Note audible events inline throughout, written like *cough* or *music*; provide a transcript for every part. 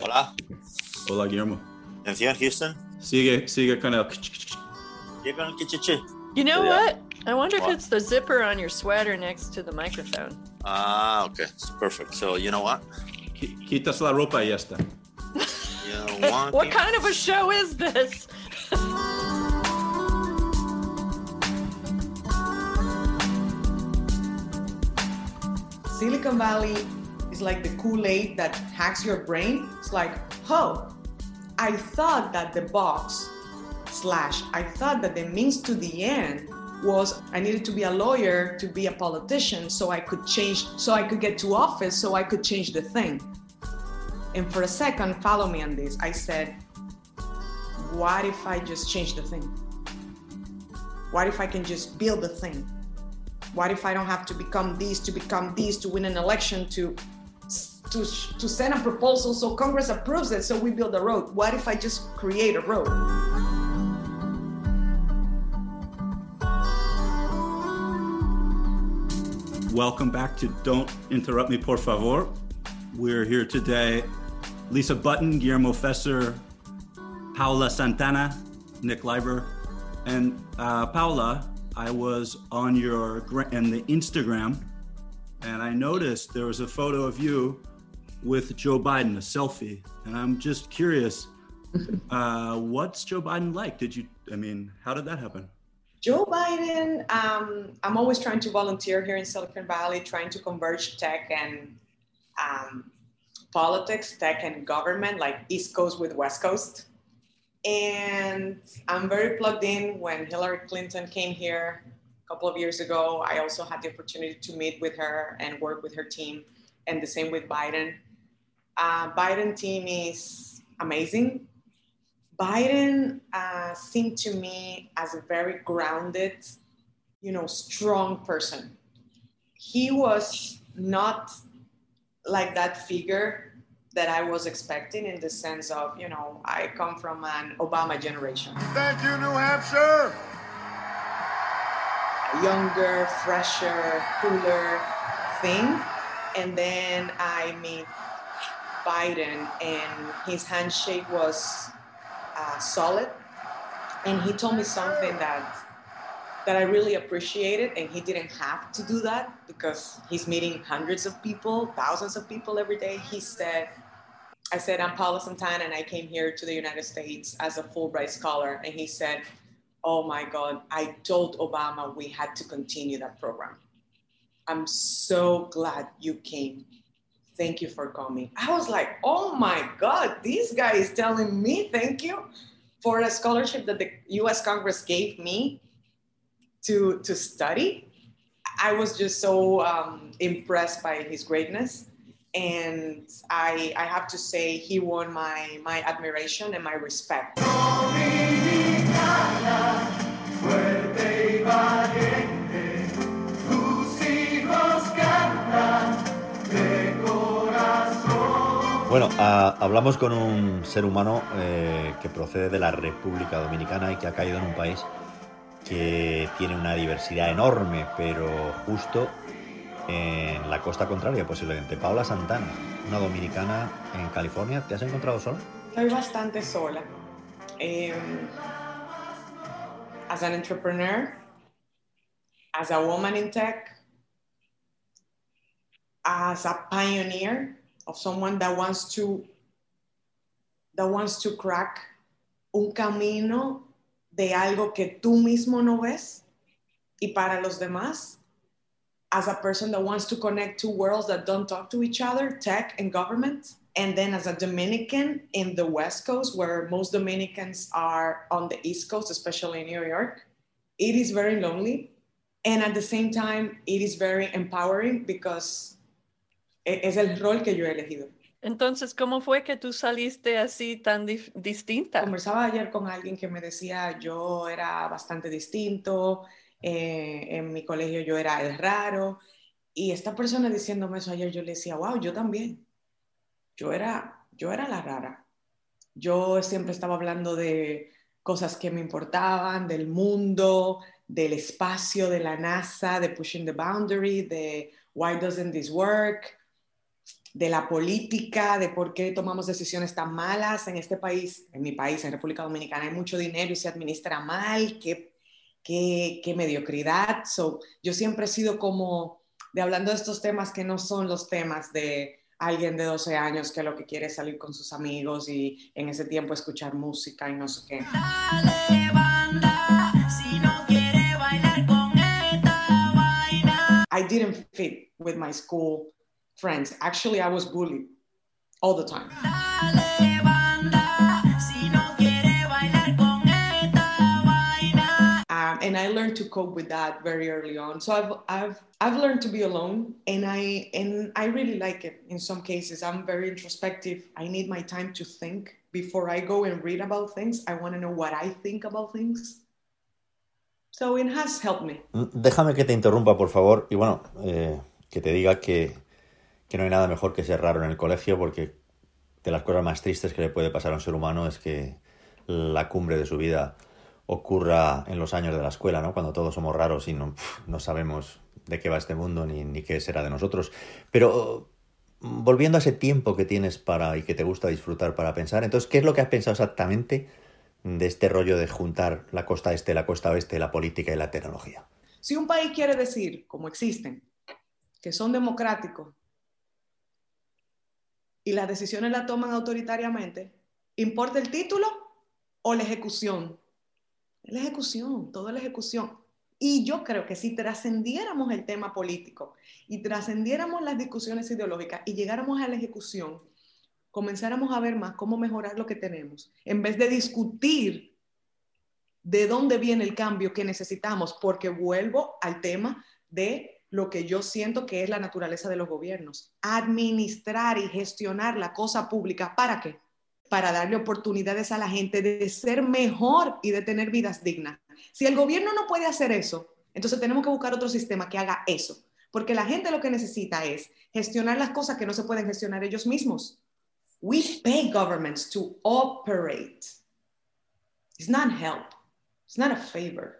Hola, Hola, Guillermo. atención Houston. Sigue, sigue con el... Llega el. You know Yeah. what? I wonder if it's the zipper on your sweater next to the microphone. Ah, okay, it's perfect. So you know what? Quitas la ropa y está. You know *laughs* what? What kind of a show is this? Silicon Valley is like the Kool-Aid that hacks your brain. It's like, oh, I thought that the box slash I thought that the means to the end was I needed to be a lawyer to be a politician so I could change so I could get to office so I could change the thing. And for a second, follow me on this. I said, what if I just change the thing? What if I can just build the thing? What if I don't have to become this to become this to win an election to to to send a proposal so Congress approves it so we build a road? What if I just create a road? Welcome back to Don't Interrupt Me, Por Favor. We're here today. Lisa Button, Guillermo Fesser, Paula Santana, Nick Leiber. And uh, Paula, I was on your and the Instagram, and I noticed there was a photo of you with Joe Biden, a selfie. And I'm just curious, *laughs* uh, what's Joe Biden like? Did you, I mean, how did that happen? Joe Biden, um, I'm always trying to volunteer here in Silicon Valley, trying to converge tech and um, politics, tech and government, like East Coast with West Coast. And I'm very plugged in. When Hillary Clinton came here a couple of years ago, I also had the opportunity to meet with her and work with her team, and the same with Biden. Uh, Biden team is amazing. Biden uh, seemed to me as a very grounded, you know, strong person. He was not like that figure that I was expecting in the sense of, you know, I come from an Obama generation. Thank you, New Hampshire. a younger, fresher, cooler thing. And then I meet Biden, and his handshake was uh, solid. And he told me something that that I really appreciated, and he didn't have to do that because he's meeting hundreds of people, thousands of people every day. He said, I said, I'm Paula Santana, and I came here to the United States as a Fulbright scholar. And he said, Oh my God, I told Obama we had to continue that program. I'm so glad you came. Thank you for coming. I was like, Oh my God, this guy is telling me thank you for a scholarship that the US Congress gave me to, to study. I was just so um, impressed by his greatness. And I, I have to say, he won my, my admiration and my respect. Bueno, ah, hablamos con un ser humano eh, que procede de la República Dominicana y que ha caído en un país que tiene una diversidad enorme, pero justo en la costa contraria posiblemente. Paula Santana, una dominicana en California. ¿Te has encontrado sola? Estoy bastante sola. Eh, as an entrepreneur, as a woman in tech, as a pioneer of someone that wants to that wants to crack un camino de algo que tú mismo no ves y para los demás as a person that wants to connect two worlds that don't talk to each other tech and government and then as a dominican in the west coast where most dominicans are on the east coast especially in new york it is very lonely. And at the same time, it is very empowering because es el rol que yo he elegido. Entonces, ¿cómo fue que tú saliste así tan distinta? Conversaba ayer con alguien que me decía yo era bastante distinto, eh, en mi colegio yo era el raro, y esta persona diciéndome eso ayer, yo le decía, wow, yo también. Yo era, yo era la rara. Yo siempre estaba hablando de cosas que me importaban, del mundo, del espacio, de la NASA, de pushing the boundary, de why doesn't this work, de la política, de por qué tomamos decisiones tan malas en este país, en mi país, en República Dominicana, hay mucho dinero y se administra mal, qué, qué, qué mediocridad. So, yo siempre he sido como de hablando de estos temas que no son los temas de alguien de 12 años que lo que quiere es salir con sus amigos y en ese tiempo escuchar música y no sé qué. Dale banda, si no quiere bailar con esta vaina. I didn't fit with my school friends. Actually, I was bullied all the time. Um, and I learned to cope with that very early on. So I've, I've, I've learned to be alone, and I, and I really like it. In some cases, I'm very introspective. I need my time to think before I go and read about things. I want to know what I think about things. So it has helped me. Mm, Déjame que te interrumpa, por favor, y bueno, eh, que te diga que, que no hay nada mejor que ser raro en el colegio, porque de las cosas más tristes que le puede pasar a un ser humano es que la cumbre de su vida ocurra en los años de la escuela, ¿no? Cuando todos somos raros y no, no sabemos de qué va este mundo ni, ni qué será de nosotros. Pero volviendo a ese tiempo que tienes para y que te gusta disfrutar para pensar, entonces, ¿qué es lo que has pensado exactamente de este rollo de juntar la costa este, la costa oeste, la política y la tecnología? Si un país quiere decir, como existen, que son democráticos y las decisiones las toman autoritariamente, ¿importa el título o la ejecución? La ejecución, toda la ejecución. Y yo creo que si trascendiéramos el tema político y trascendiéramos las discusiones ideológicas y llegáramos a la ejecución, comenzáramos a ver más cómo mejorar lo que tenemos, en vez de discutir de dónde viene el cambio que necesitamos, porque vuelvo al tema de lo que yo siento que es la naturaleza de los gobiernos. Administrar y gestionar la cosa pública, ¿para qué? Para darle oportunidades a la gente de ser mejor y de tener vidas dignas. Si el gobierno no puede hacer eso, entonces tenemos que buscar otro sistema que haga eso, porque la gente lo que necesita es gestionar las cosas que no se pueden gestionar ellos mismos. We pay governments to operate. It's not help. It's not a favor.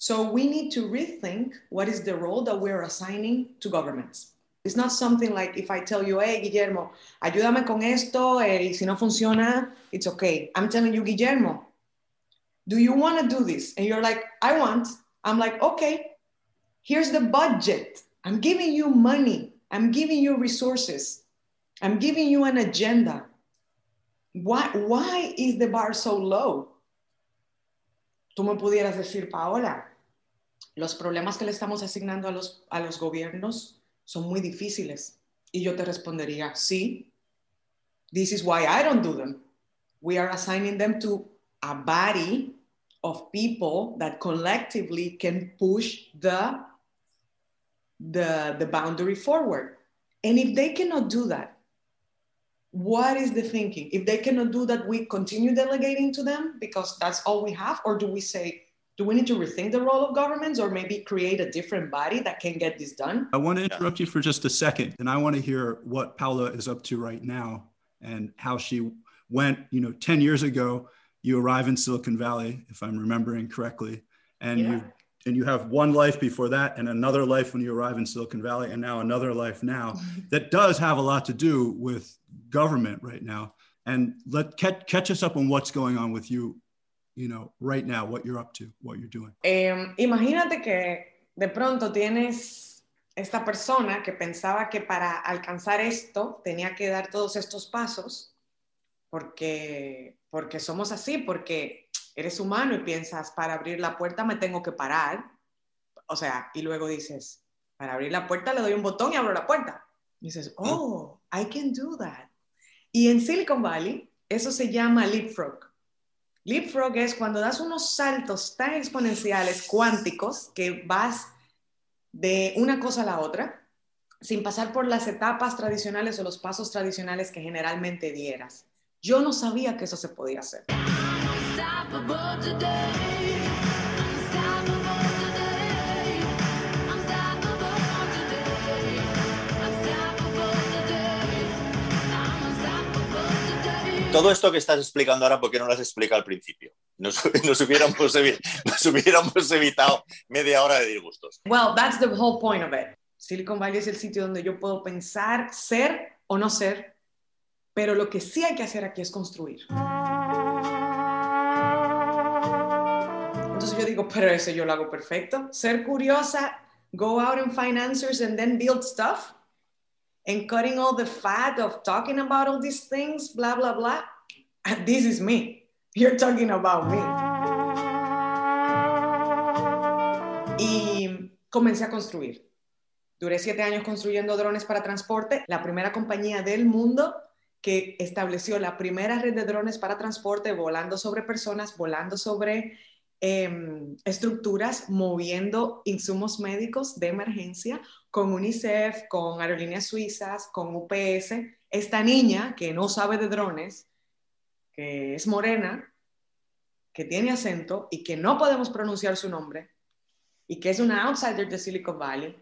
So we need to rethink what is the role that we're assigning to governments. It's not something like if I tell you, hey, Guillermo, ayúdame con esto, eh, si no funciona, it's okay. I'm telling you, Guillermo, do you want to do this? And you're like, I want. I'm like, okay, here's the budget. I'm giving you money. I'm giving you resources. I'm giving you an agenda. Why, why is the bar so low? Tú me pudieras decir, Paola, los problemas que le estamos asignando a los, a los gobiernos son muy difíciles. Y yo te respondería, sí. This is why I don't do them. We are assigning them to a body of people that collectively can push the, the, the boundary forward. And if they cannot do that, what is the thinking? If they cannot do that, we continue delegating to them because that's all we have? Or do we say, do we need to rethink the role of governments or maybe create a different body that can get this done? I want to interrupt you for just a second, and I want to hear what Paula is up to right now and how she went. You know, 10 years ago, you arrive in Silicon Valley, if I'm remembering correctly, and Yeah. you and you have one life before that and another life when you arrive in Silicon Valley and now another life now mm-hmm. that does have a lot to do with government right now. And let catch, catch us up on what's going on with you, you know, right now, what you're up to, what you're doing. Eh, imagínate que de pronto tienes esta persona que pensaba que para alcanzar esto tenía que dar todos estos pasos porque, porque somos así, porque eres humano y piensas, para abrir la puerta me tengo que parar. O sea, y luego dices, para abrir la puerta le doy un botón y abro la puerta. Y dices, oh, I can do that. Y en Silicon Valley, eso se llama leapfrog. Leapfrog es cuando das unos saltos tan exponenciales, cuánticos, que vas de una cosa a la otra sin pasar por las etapas tradicionales o los pasos tradicionales que generalmente dieras. Yo no sabía que eso se podía hacer. Todo esto que estás explicando ahora, ¿por qué no lo has explicado al principio? Nos, *laughs* nos hubiéramos, nos hubiéramos evitado media hora de disgustos. Well, that's the whole point of it. Silicon Valley es el sitio donde yo puedo pensar, ser o no ser, pero lo que sí hay que hacer aquí es construir. Entonces yo digo, pero eso yo lo hago perfecto. Ser curiosa, go out and find answers and then build stuff. And cutting all the fat of talking about all these things, blah, blah, blah. This is me. You're talking about me. Y comencé a construir. Duré siete años construyendo drones para transporte, la primera compañía del mundo que estableció la primera red de drones para transporte, volando sobre personas, volando sobre em, estructuras, moviendo insumos médicos de emergencia con UNICEF, con aerolíneas suizas, con UPS. Esta niña que no sabe de drones, que es morena, que tiene acento y que no podemos pronunciar su nombre, y que es una outsider de Silicon Valley,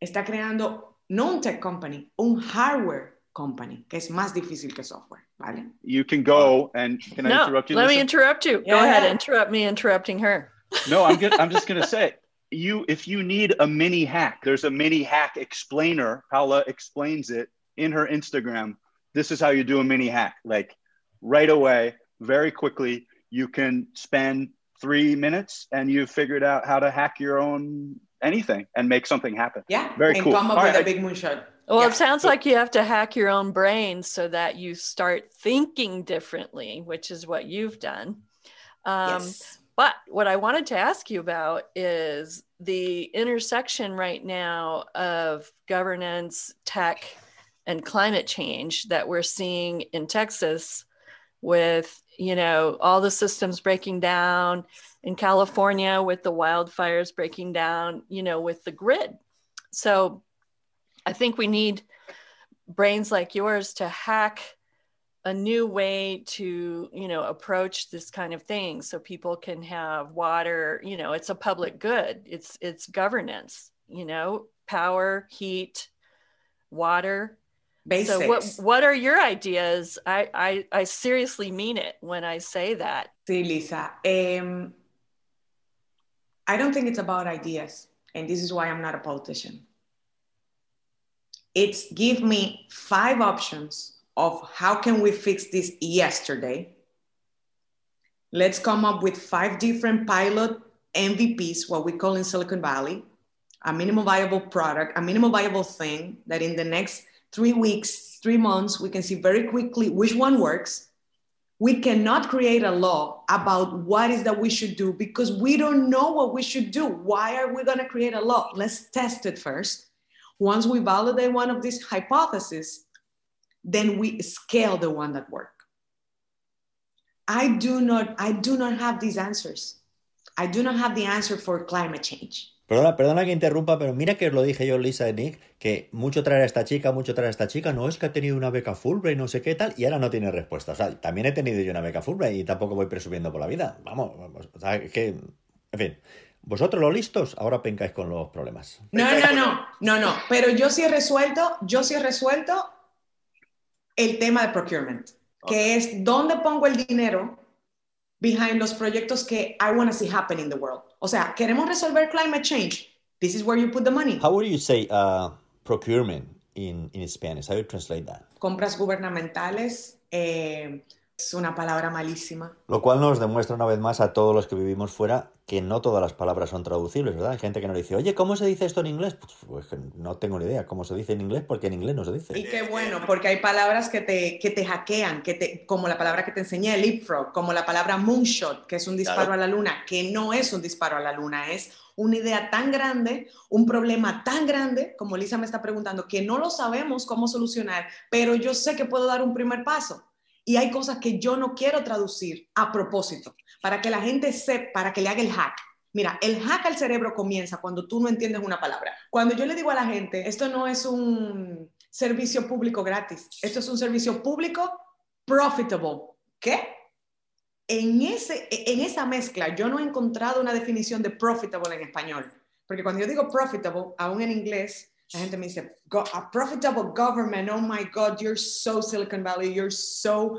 está creando no un tech company, un hardware company, que es más difícil que software, ¿vale? You can go and can I interrupt you? let me interrupt you. Go ahead, interrupt me interrupting her. No, I'm good. I'm just gonna say, you if you need a mini hack, there's a mini hack explainer. Paula explains it in her Instagram. This is how you do a mini hack. Like right away, very quickly, you can spend three minutes and you've figured out how to hack your own anything and make something happen. Yeah, Very and cool. come up All with right, a big moonshot. Well, Yeah. it sounds like you have to hack your own brain so that you start thinking differently, which is what you've done. Um, yes. But what I wanted to ask you about is the intersection right now of governance, tech, and climate change that we're seeing in Texas with, you know, all the systems breaking down in California with the wildfires breaking down, you know, with the grid. So I think we need brains like yours to hack a new way to you know approach this kind of thing so people can have water you know it's a public good it's it's governance you know power heat water Basics. so what what are your ideas I, I i seriously mean it when i say that see Lisa. Um, I don't think it's about ideas, and this is why I'm not a politician. It's give me five options of how can we fix this yesterday. Let's come up with five different pilot MVPs, what we call in Silicon Valley, a minimum viable product, a minimum viable thing that in the next three weeks, three months, we can see very quickly which one works we cannot create a law about what is that we should do because we don't know what we should do. Why are we going to create a law? Let's test it first. Once we validate one of these hypotheses, then we scale the one that work. I do not I do not have these answers. I do not have the answer for climate change. Perdona, perdona que interrumpa, pero mira que lo dije yo, Lisa y Nick, que mucho traer a esta chica, mucho traer a esta chica, no es que ha tenido una beca Fulbright, no sé qué tal, y ahora no tiene respuesta. O sea, también he tenido yo una beca Fulbright y tampoco voy presumiendo por la vida. Vamos, o sea, que, en fin, vosotros los listos, ahora pencáis con los problemas. No, no, no, no, no. Pero yo sí he resuelto, yo sí he resuelto el tema de procurement, que es dónde pongo el dinero behind los proyectos que I want to see happen in the world. O sea, queremos resolver climate change. This is where you put the money. How would you say uh, procurement in, in Spanish? How do you translate that? Compras gubernamentales eh, es una palabra malísima. Lo cual nos demuestra una vez más a todos los que vivimos fuera que no todas las palabras son traducibles, ¿verdad? Hay gente que nos dice, oye, ¿cómo se dice esto en inglés? Pues, pues no tengo ni idea cómo se dice en inglés porque en inglés no se Y dice. qué bueno, porque hay palabras que te, que te hackean, que te, como la palabra que te enseñé, leapfrog, como la palabra moonshot, que es un disparo Claro. a la luna, que no es un disparo a la luna, es una idea tan grande, un problema tan grande, como Lisa me está preguntando, que no lo sabemos cómo solucionar, pero yo sé que puedo dar un primer paso. Y hay cosas que yo no quiero traducir a propósito, para que la gente sepa, para que le haga el hack. Mira, el hack al cerebro comienza cuando tú no entiendes una palabra. Cuando yo le digo a la gente, esto no es un servicio público gratis, esto es un servicio público profitable. ¿Qué? En, ese, en esa mezcla yo no he encontrado una definición de profitable en español. Porque cuando yo digo profitable, aún en inglés, la gente me dice, "Go- a profitable government, oh my God, you're so Silicon Valley, you're so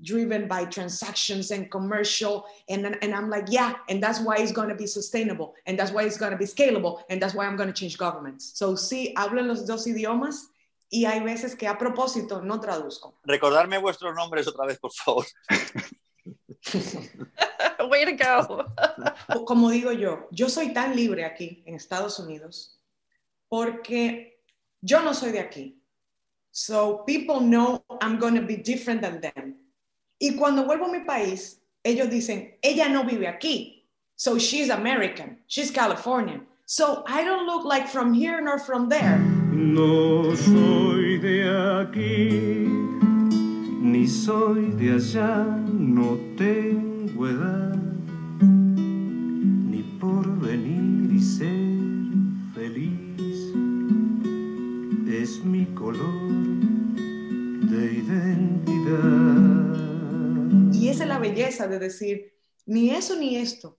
driven by transactions and commercial. And, and I'm like, yeah, and that's why it's going to be sustainable. And that's why it's going to be scalable. And that's why I'm going to change governments. So sí, hablo en los dos idiomas y hay veces que a propósito no traduzco. Recordarme vuestros nombres otra vez, por favor. *laughs* Way to go. *laughs* Como digo yo, yo soy tan libre aquí en Estados Unidos porque yo no soy de aquí. So people know I'm going to be different than them. Y cuando vuelvo a mi país, ellos dicen, ella no vive aquí. So she's American. She's Californian. So I don't look like from here nor from there. No soy de aquí, ni soy de allá, no tengo edad, Es mi color de identidad. Y esa es la belleza de decir, ni eso ni esto,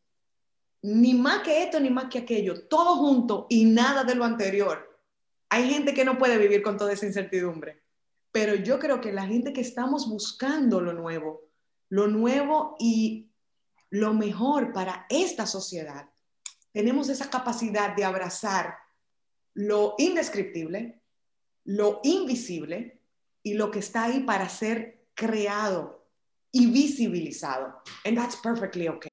ni más que esto ni más que aquello, todo junto y nada de lo anterior. Hay gente que no puede vivir con toda esa incertidumbre, pero yo creo que la gente que estamos buscando lo nuevo, lo nuevo y lo mejor para esta sociedad, tenemos esa capacidad de abrazar lo indescriptible, lo invisible y lo que está ahí para ser creado y visibilizado. And that's perfectly okay.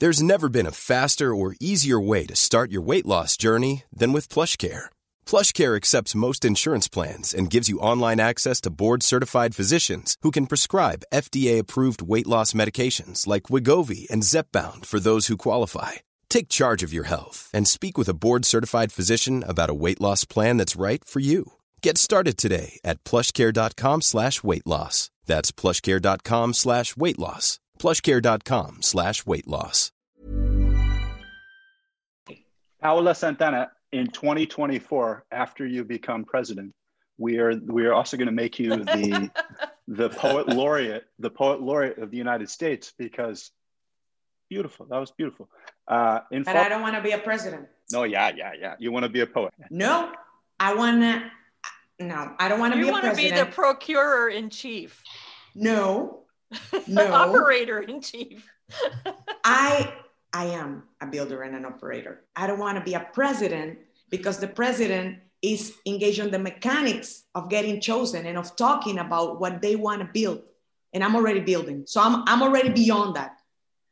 There's never been a faster or easier way to start your weight loss journey than with PlushCare. PlushCare accepts most insurance plans and gives you online access to board-certified physicians who can prescribe FDA-approved weight loss medications like Wigovi and Zepbound for those who qualify. Take charge of your health and speak with a board-certified physician about a weight loss plan that's right for you. Get started today at plushcare.com slash weight loss. That's plushcare.com slash weight loss. plushcare.com slash weight loss. Paola Santana, in 2024, after you become president, we are we are also going to make you the *laughs* the poet laureate, the poet laureate of the United States because beautiful. That was beautiful. Uh, in But fall- I don't want to be a president. no, yeah, yeah, yeah. You want to be a poet. No, I want to. No, I don't want to be You want to be the procurer in chief, no, *laughs* no. operator in chief. *laughs* I I am a builder and an operator. I don't want to be a president because the president is engaged on the mechanics of getting chosen and of talking about what they want to build. And I'm already building. So I'm I'm already beyond that.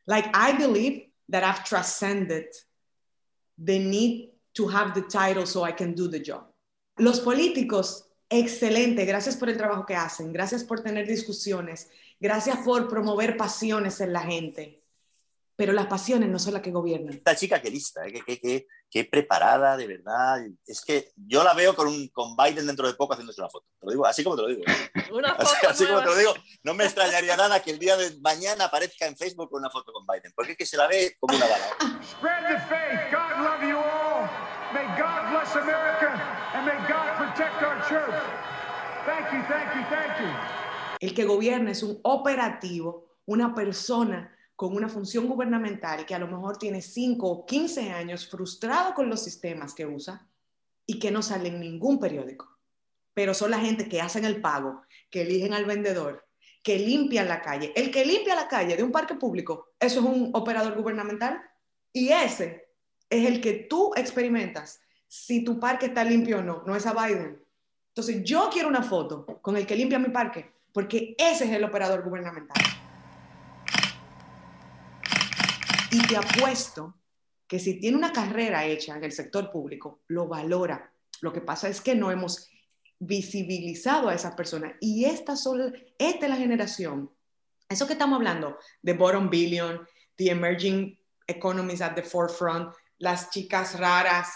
Like I believe that I've transcended the need to have the title so I can do the job. Los políticos, excelente, gracias por el trabajo que hacen, gracias por tener discusiones, gracias por promover pasiones en la gente, pero las pasiones no son las que gobiernan. Esta chica qué lista, ¿eh? qué, qué- qué- qué preparada, de verdad. Es que yo la veo con, un, con Biden dentro de poco haciéndose una foto. Te lo digo, así como te lo digo. *laughs* Una Así, foto así como te lo digo, no me extrañaría nada que el día de mañana aparezca en Facebook una foto con Biden, porque es que se la ve como una bala. Spread the faith. God love you all. May God bless America and may God protect our church. Thank you, thank you, thank you. El que gobierna es un operativo, una persona con una función gubernamental que a lo mejor tiene 5 o 15 años frustrado con los sistemas que usa y que no sale en ningún periódico. Pero son la gente que hacen el pago, que eligen al vendedor, que limpian la calle. El que limpia la calle de un parque público, eso es un operador gubernamental. Y ese es el que tú experimentas si tu parque está limpio o no, no es a Biden. Entonces yo quiero una foto con el que limpia mi parque, porque ese es el operador gubernamental. Y te apuesto que si tiene una carrera hecha en el sector público, lo valora. Lo que pasa es que no hemos visibilizado a esas personas. Y esta, son, esta es la generación. Eso que estamos hablando de bottom billion, the emerging economies at the forefront, las chicas raras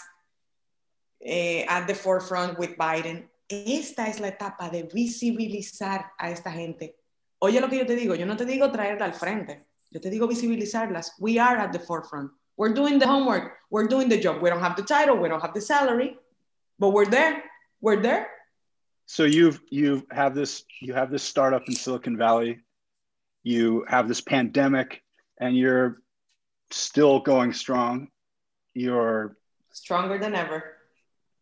eh, at the forefront with Biden. esta es la etapa de visibilizar a esta gente. Oye lo que yo te digo, yo no te digo traerla al frente, yo te digo visibilizarlas. We are at the forefront. We're doing the homework, we're doing the job. We don't have the title, we don't have the salary, but we're there. We're there. So you've you have this you have this startup in Silicon Valley, you have this pandemic, and you're still going strong. You're Stronger than ever.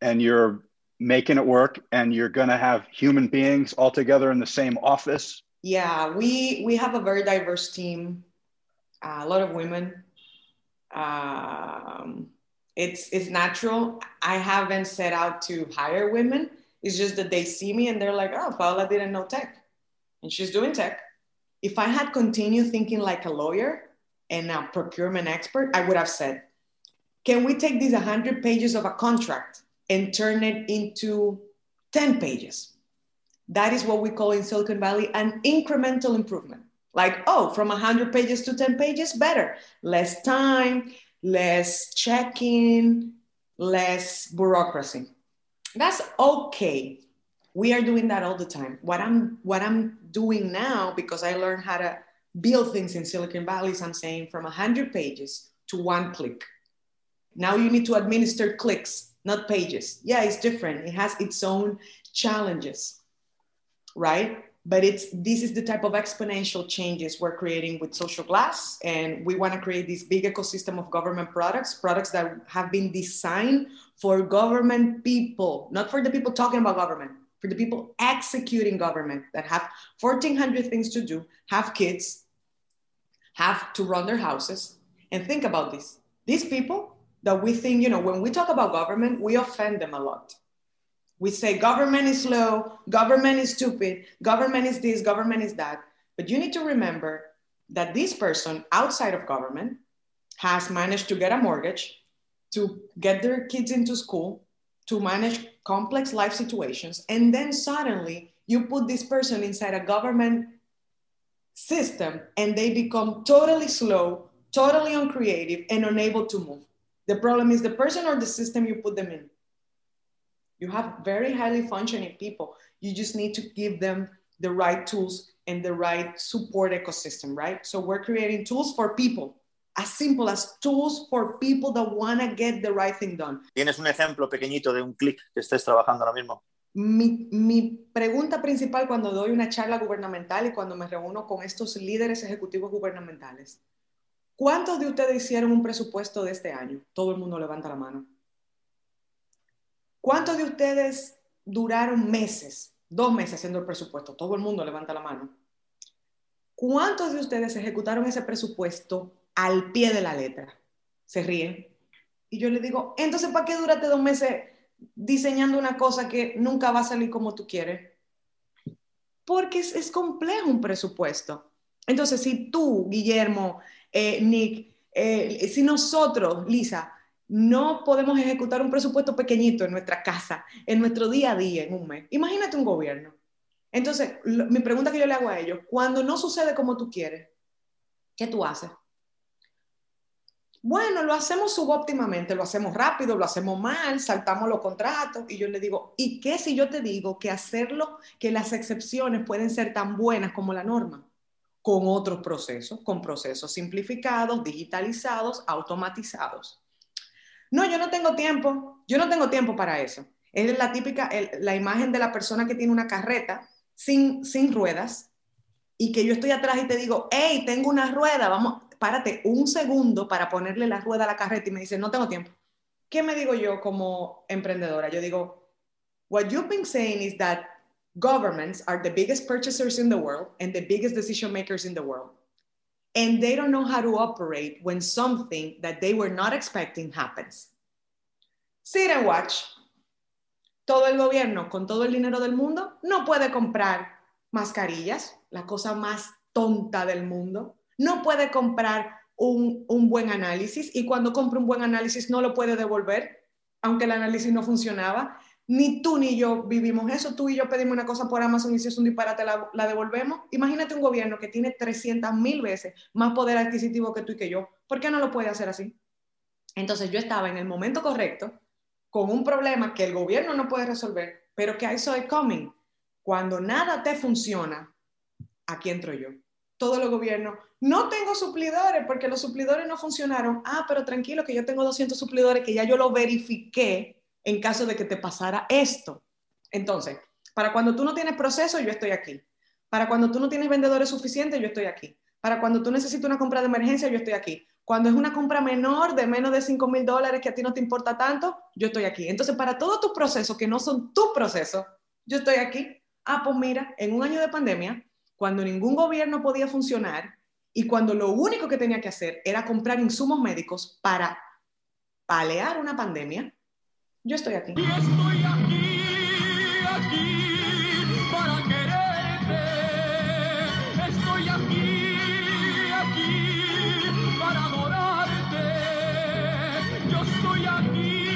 and you're making it work, and you're gonna have human beings all together in the same office. Yeah, we we have a very diverse team, a lot of women. Um, it's it's natural. I haven't set out to hire women. It's just that they see me and they're like, "Oh, Paula didn't know tech, and she's doing tech." If I had continued thinking like a lawyer and a procurement expert, I would have said, "Can we take these 100 pages of a contract and turn it into 10 pages?" That is what we call in Silicon Valley an incremental improvement. Like, oh, from 100 pages to 10 pages, better. Less time, less checking, less bureaucracy. That's okay. We are doing that all the time. What I'm what I'm doing now, because I learned how to build things in Silicon Valley, is I'm saying from 100 pages to one click. Now you need to administer clicks, not pages. Yeah, it's different. It has its own challenges right? But it's this is the type of exponential changes we're creating with Social Glass, and we want to create this big ecosystem of government products, products that have been designed for government people, not for the people talking about government, for the people executing government that have 1,400 things to do, have kids, have to run their houses, and think about this. These people that we think, you know, when we talk about government, we offend them a lot. We say government is slow, government is stupid, government is this, government is that. But you need to remember that this person outside of government has managed to get a mortgage, to get their kids into school, to manage complex life situations. And then suddenly you put this person inside a government system and they become totally slow, totally uncreative, and unable to move. The problem is the person or the system you put them in. You have very highly functioning people. You just need to give them the right tools and the right support ecosystem, right? So we're creating tools for people, as simple as tools for people that want to get the right thing done. ¿Tienes un ejemplo pequeñito de un clic que estés trabajando ahora mismo? Mi, mi pregunta principal cuando doy una charla gubernamental y cuando me reúno con estos líderes ejecutivos gubernamentales, ¿cuántos de ustedes hicieron un presupuesto de este año? Todo el mundo levanta la mano. ¿Cuántos de ustedes duraron meses, dos meses haciendo el presupuesto? Todo el mundo levanta la mano. ¿Cuántos de ustedes ejecutaron ese presupuesto al pie de la letra? Se ríen. Y yo le digo, entonces, ¿para qué duraste dos meses diseñando una cosa que nunca va a salir como tú quieres? Porque es, es complejo un presupuesto. Entonces, si tú, Guillermo, eh, Nick, eh, si nosotros, Lisa, no podemos ejecutar un presupuesto pequeñito en nuestra casa, en nuestro día a día, en un mes. Imagínate un gobierno. Entonces, lo- mi pregunta que yo le hago a ellos, cuando no sucede como tú quieres, ¿qué tú haces? Bueno, lo hacemos subóptimamente, lo hacemos rápido, lo hacemos mal, saltamos los contratos y yo le digo, ¿y qué si yo te digo que hacerlo, que las excepciones pueden ser tan buenas como la norma? Con otros procesos, con procesos simplificados, digitalizados, automatizados. No, yo no tengo tiempo, yo no tengo tiempo para eso. Es la típica, la imagen de la persona que tiene una carreta sin, sin ruedas y que yo estoy atrás y te digo, hey, tengo una rueda, vamos, párate un segundo para ponerle la rueda a la carreta y me dice, no tengo tiempo. ¿Qué me digo yo como emprendedora? Yo digo, what you've been saying is that governments are the biggest purchasers in the world and the biggest decision makers in the world. And they don't know how to operate when something that they were not expecting happens. Sit and watch. Todo el gobierno, con todo el dinero del mundo, no puede comprar mascarillas, la cosa más tonta del mundo. No puede comprar un, un buen análisis y cuando compra un buen análisis no lo puede devolver, aunque el análisis no funcionaba. Ni tú ni yo vivimos eso. Tú y yo pedimos una cosa por Amazon y si es un disparate la, devolvemos. Imagínate un gobierno que tiene 300 mil veces más poder adquisitivo que tú y que yo. ¿Por qué no lo puede hacer así? Entonces yo estaba en el momento correcto con un problema que el gobierno no puede resolver, Pero que I saw it coming. Cuando nada te funciona, aquí entro yo. Todos los gobiernos, no tengo suplidores porque los suplidores no funcionaron. Ah, pero tranquilo que yo tengo 200 suplidores que ya yo lo verifiqué en caso de que te pasara esto. Entonces, para cuando tú no tienes proceso, yo estoy aquí. Para cuando tú no tienes vendedores suficientes, yo estoy aquí. Para cuando tú necesitas una compra de emergencia, yo estoy aquí. Cuando es una compra menor de menos de 5 mil dólares que a ti no te importa tanto, yo estoy aquí. Entonces, para todos tus procesos que no son tu proceso, yo estoy aquí. Ah, pues mira, en un año de pandemia, cuando ningún gobierno podía funcionar y cuando lo único que tenía que hacer era comprar insumos médicos para palear una pandemia, yo estoy aquí. Estoy aquí, aquí para quererte. Estoy aquí, aquí para adorarte. Yo estoy aquí,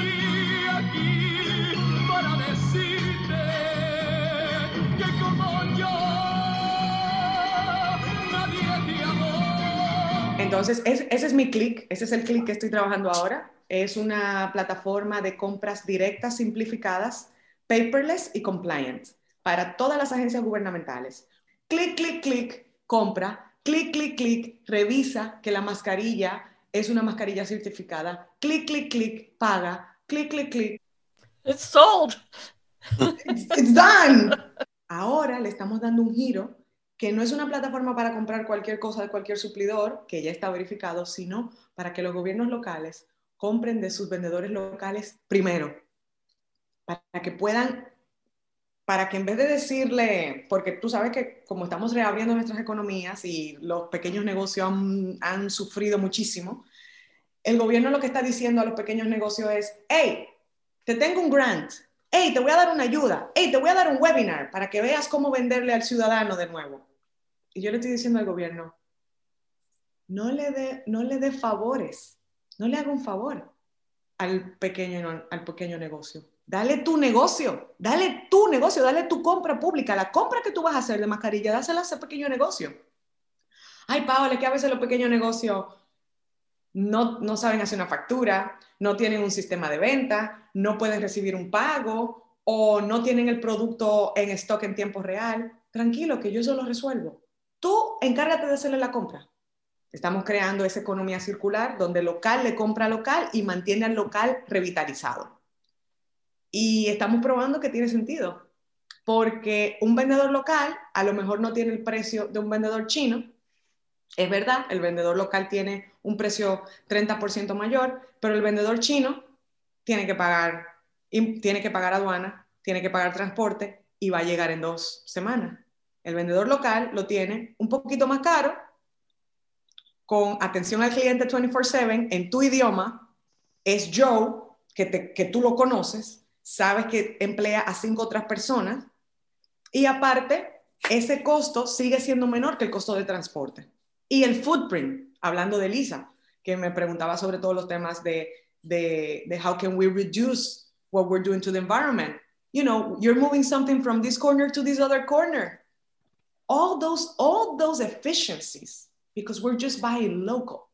aquí para decirte que como yo nadie te amó. Entonces, es- ese es mi clic, ese es el clic que estoy trabajando ahora. Es una plataforma de compras directas, simplificadas, paperless y compliant para todas las agencias gubernamentales. Clic, clic, clic, compra. Clic, clic, clic, revisa que la mascarilla es una mascarilla certificada. Clic, clic, clic, paga. Clic, clic, clic. It's sold. It's, it's done. Ahora le estamos dando un giro que no es una plataforma para comprar cualquier cosa de cualquier suplidor, que ya está verificado, sino para que los gobiernos locales compren de sus vendedores locales primero, para que puedan, para que en vez de decirle, porque tú sabes que como estamos reabriendo nuestras economías y los pequeños negocios han, han sufrido muchísimo, el gobierno lo que está diciendo a los pequeños negocios es, hey, te tengo un grant, hey, te voy a dar una ayuda, hey, te voy a dar un webinar para que veas cómo venderle al ciudadano de nuevo. Y yo le estoy diciendo al gobierno, no le dé no le dé favores, no le haga un favor al pequeño, al pequeño negocio. Dale tu negocio, dale tu negocio, dale tu compra pública, la compra que tú vas a hacer de mascarilla, dásela a ese pequeño negocio. Ay, Paola, que a veces los pequeños negocios no, no saben hacer una factura, no tienen un sistema de venta, no pueden recibir un pago o no tienen el producto en stock en tiempo real. Tranquilo, que yo eso lo resuelvo. Tú encárgate de hacerle la compra. Estamos creando esa economía circular donde local le compra local y mantiene al local revitalizado. Y estamos probando que tiene sentido, porque un vendedor local a lo mejor no tiene el precio de un vendedor chino. Es verdad, el vendedor local tiene un precio 30% mayor, pero el vendedor chino tiene que pagar, tiene que pagar aduana, tiene que pagar transporte y va a llegar en dos semanas. El vendedor local lo tiene un poquito más caro, con atención al cliente 24/7 en tu idioma, es Joe, que, te, que tú lo conoces, sabes que emplea a cinco otras personas y aparte, ese costo sigue siendo menor que el costo de transporte. Y el footprint, hablando de Lisa, que me preguntaba sobre todos los temas de, de, de how can we reduce what we're doing to the environment. You know, you're moving something from this corner to this other corner. All those, all those efficiencies because we're just buying local.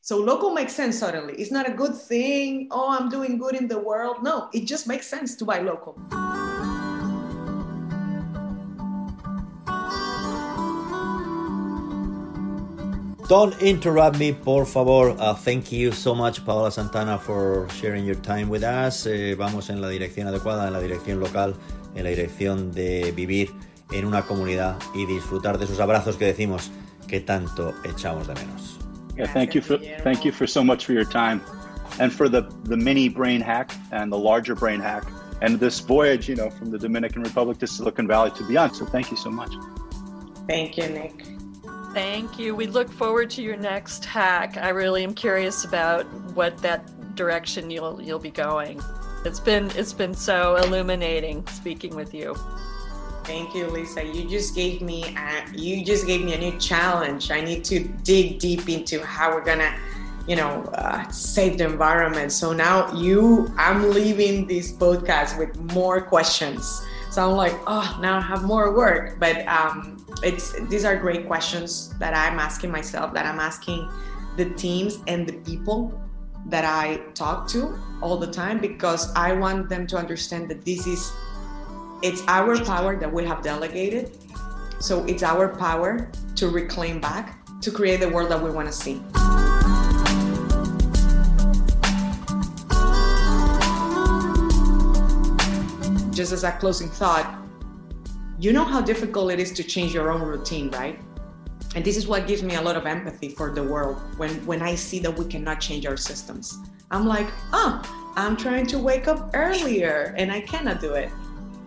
So local makes sense suddenly. It's not a good thing. Oh, I'm doing good in the world. No, it just makes sense to buy local. Don't interrupt me, por favor. Uh, thank you so much, Paola Santana, for sharing your time with us. Eh, vamos en la dirección adecuada, en la dirección local, en la dirección de vivir en una comunidad y disfrutar de esos abrazos que decimos que tanto echamos de menos. Yeah, thank you for thank you for so much for your time, and for the the mini brain hack and the larger brain hack, and this voyage, you know, from the Dominican Republic to Silicon Valley to beyond. So thank you so much. Thank you, Nick. Thank you. We look forward to your next hack. I really am curious about what that direction you'll you'll be going. It's been it's been so illuminating speaking with you. Thank you, Lisa. You just gave me a, you just gave me a new challenge. I need to dig deep into how we're gonna, you know, uh, save the environment. So now you, I'm leaving this podcast with more questions. So I'm like, oh, now I have more work. But um, it's these are great questions that I'm asking myself, that I'm asking the teams and the people that I talk to all the time because I want them to understand that this is it's our power that we have delegated. So it's our power to reclaim back to create the world that we want to see. Just as a closing thought, you know how difficult it is to change your own routine, right? And this is what gives me a lot of empathy for the world when, when I see that we cannot change our systems. I'm like, oh, I'm trying to wake up earlier and I cannot do it.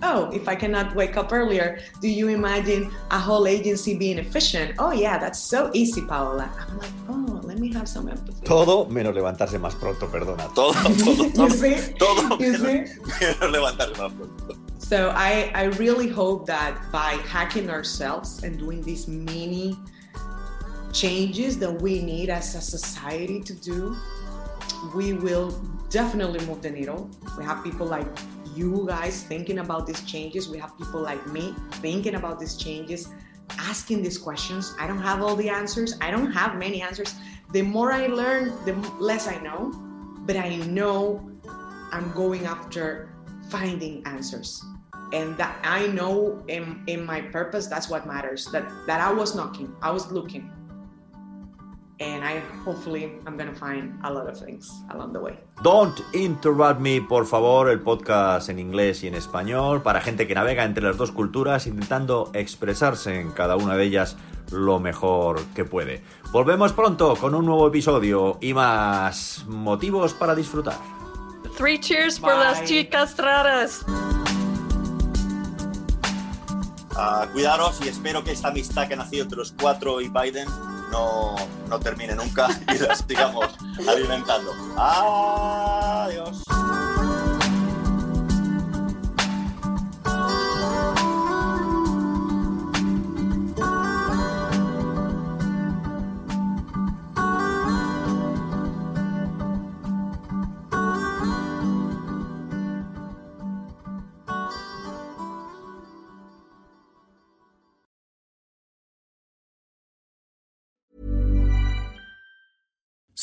Oh, if I cannot wake up earlier, do you imagine a whole agency being efficient? Oh, yeah, that's so easy, Paola. I'm like, oh, let me have some empathy. Todo menos levantarse más pronto, perdona. Todo, *laughs* todo, todo, see? todo menos, menos levantarse más pronto. So I, I really hope that by hacking ourselves and doing these mini changes that we need as a society to do, we will definitely move the needle. We have people like you guys thinking about these changes. We have people like me thinking about these changes, asking these questions. I don't have all the answers. I don't have many answers. The more I learn, the less I know. But I know I'm going after finding answers. And that I know in, in my purpose, that's what matters. That that I was knocking, I was looking. And I hopefully I'm gonna find a lot of things along the way. Don't Interrupt Me, por favor, el podcast en inglés y en español para gente que navega entre las dos culturas intentando expresarse en cada una de ellas lo mejor que puede. Volvemos pronto con un nuevo episodio y más motivos para disfrutar. Three cheers for Bye. las chicas raras. Ah, cuidaros y espero que esta amistad que ha nacido entre los cuatro y Biden no, no termine nunca *laughs* y la sigamos alimentando. Adiós.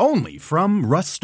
Only from Rust